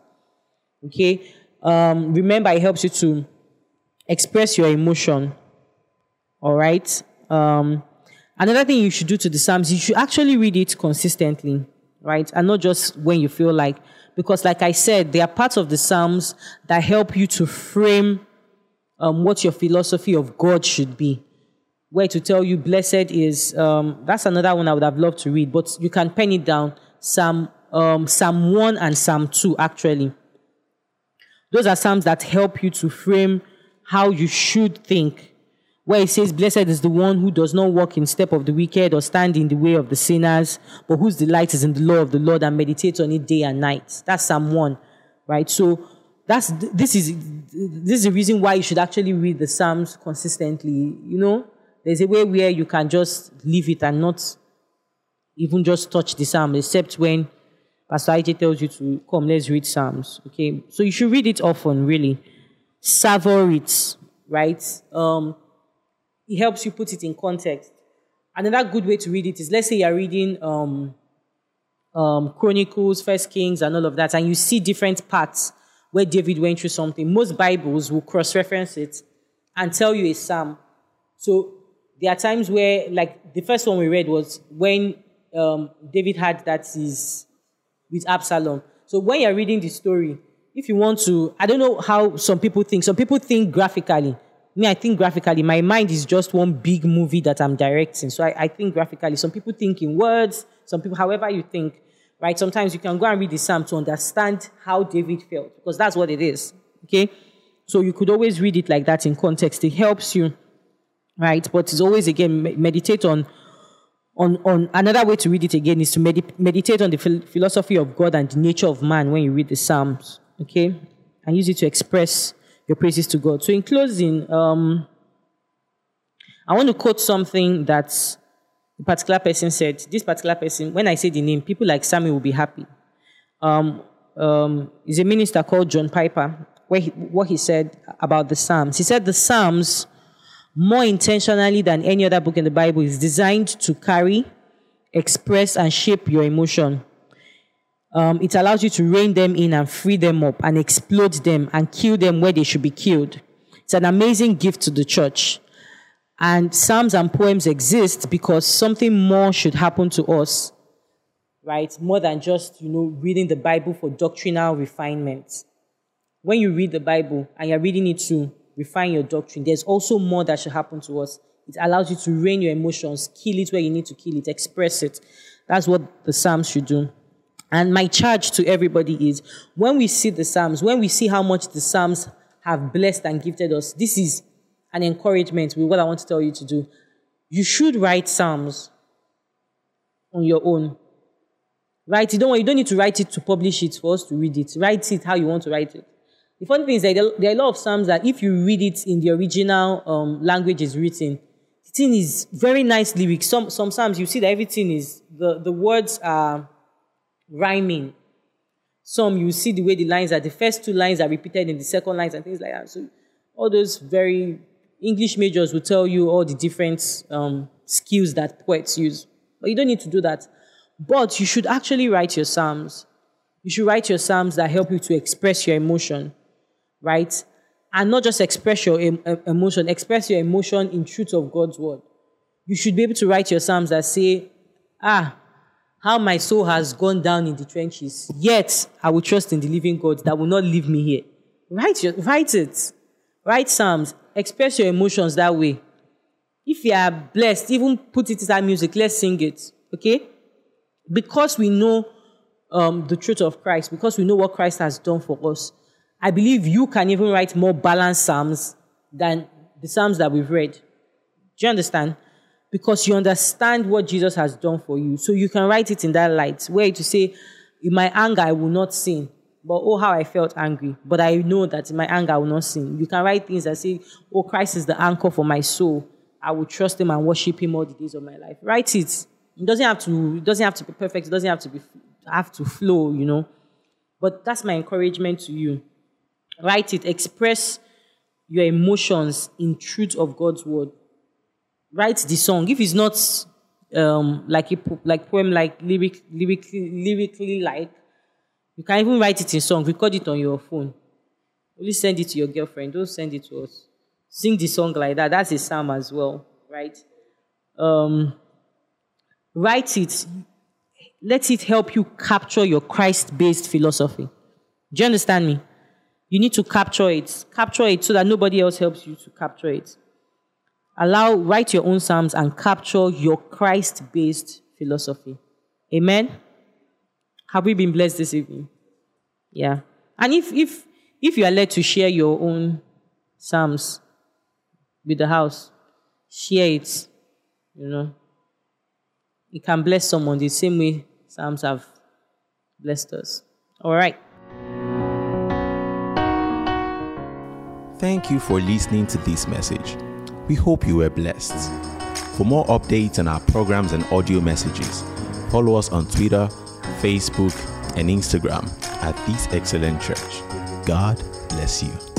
Okay. Um, remember, it helps you to express your emotion. All right. Um, Another thing you should do to the Psalms, you should actually read it consistently, right? And not just when you feel like, because like I said, there are parts of the Psalms that help you to frame um, what your philosophy of God should be. Where to tell you, blessed is, um, that's another one I would have loved to read, but you can pen it down. Psalm, um, Psalm 1 and Psalm 2, actually. Those are Psalms that help you to frame how you should think. Where it says, Blessed is the one who does not walk in step of the wicked or stand in the way of the sinners, but whose delight is in the law of the Lord and meditates on it day and night. That's Psalm 1, right? So that's this is this is the reason why you should actually read the Psalms consistently. You know, there's a way where you can just leave it and not even just touch the Psalm, except when Pastor IJ tells you to come, let's read Psalms. Okay, so you should read it often, really. Savor it, right? Um, it helps you put it in context. Another good way to read it is let's say you're reading um, um, Chronicles, First Kings, and all of that, and you see different parts where David went through something. Most Bibles will cross reference it and tell you a psalm. So there are times where, like the first one we read was when um, David had that is with Absalom. So when you're reading the story, if you want to, I don't know how some people think. Some people think graphically. Me, I think graphically. My mind is just one big movie that I'm directing. So I, I think graphically. Some people think in words. Some people, however you think, right? Sometimes you can go and read the psalm to understand how David felt because that's what it is. Okay, so you could always read it like that in context. It helps you, right? But it's always again meditate on on, on another way to read it again is to med- meditate on the phil- philosophy of God and the nature of man when you read the Psalms, okay? And use it to express your praises to God. So, in closing, um, I want to quote something that a particular person said. This particular person, when I say the name, people like Sammy will be happy. Um, um, is a minister called John Piper, where he, what he said about the Psalms. He said the Psalms more intentionally than any other book in the Bible, is designed to carry, express, and shape your emotion. Um, it allows you to rein them in and free them up and explode them and kill them where they should be killed. It's an amazing gift to the church. And psalms and poems exist because something more should happen to us, right? More than just, you know, reading the Bible for doctrinal refinement. When you read the Bible and you're reading it to refine your doctrine, there's also more that should happen to us. It allows you to rein your emotions, kill it where you need to kill it, express it. That's what the Psalms should do. And my charge to everybody is when we see the Psalms, when we see how much the Psalms have blessed and gifted us, this is an encouragement with what I want to tell you to do. You should write Psalms on your own. Write it. Don't you don't need to write it to publish it for us to read it. Write it how you want to write it. The funny thing is that there are a lot of Psalms that if you read it in the original um, language is written, the thing is very nice lyrics. Some, some Psalms, you see that everything is, the, the words are rhyming. Some, you see the way the lines are, the first two lines are repeated in the second lines and things like that. So all those very, English majors will tell you all the different um, skills that poets use. But you don't need to do that. But you should actually write your Psalms. You should write your Psalms that help you to express your emotion right? And not just express your emotion, express your emotion in truth of God's word. You should be able to write your Psalms that say, Ah, how my soul has gone down in the trenches, yet I will trust in the living God that will not leave me here. Write, your, write it. Write Psalms. Express your emotions that way. If you are blessed, even put it inside music. Let's sing it. Okay? Because we know um, the truth of Christ, because we know what Christ has done for us, I believe you can even write more balanced Psalms than the Psalms that we've read. Do you understand? Because you understand what Jesus has done for you. So you can write it in that light, where to say, In my anger, I will not sin. But oh, how I felt angry. But I know that in my anger, I will not sin. You can write things that say, Oh, Christ is the anchor for my soul. I will trust him and worship him all the days of my life. Write it. It doesn't have to, it doesn't have to be perfect. It doesn't have to be have to flow, you know. But that's my encouragement to you. Write it. Express your emotions in truth of God's word. Write the song. If it's not um, like a like poem, like lyric, lyrically, lyrically like, you can even write it in song. Record it on your phone. Only send it to your girlfriend. Don't send it to us. Sing the song like that. That's a psalm as well, right? Um, write it. Let it help you capture your Christ-based philosophy. Do you understand me? You need to capture it. Capture it so that nobody else helps you to capture it. Allow, write your own Psalms and capture your Christ based philosophy. Amen. Have we been blessed this evening? Yeah. And if, if, If you are led to share your own Psalms with the house, share it. You know, it can bless someone the same way Psalms have blessed us. All right. Thank you for listening to this message. We hope you were blessed. For more updates on our programs and audio messages, follow us on Twitter, Facebook, and Instagram at This Excellent Church. God bless you.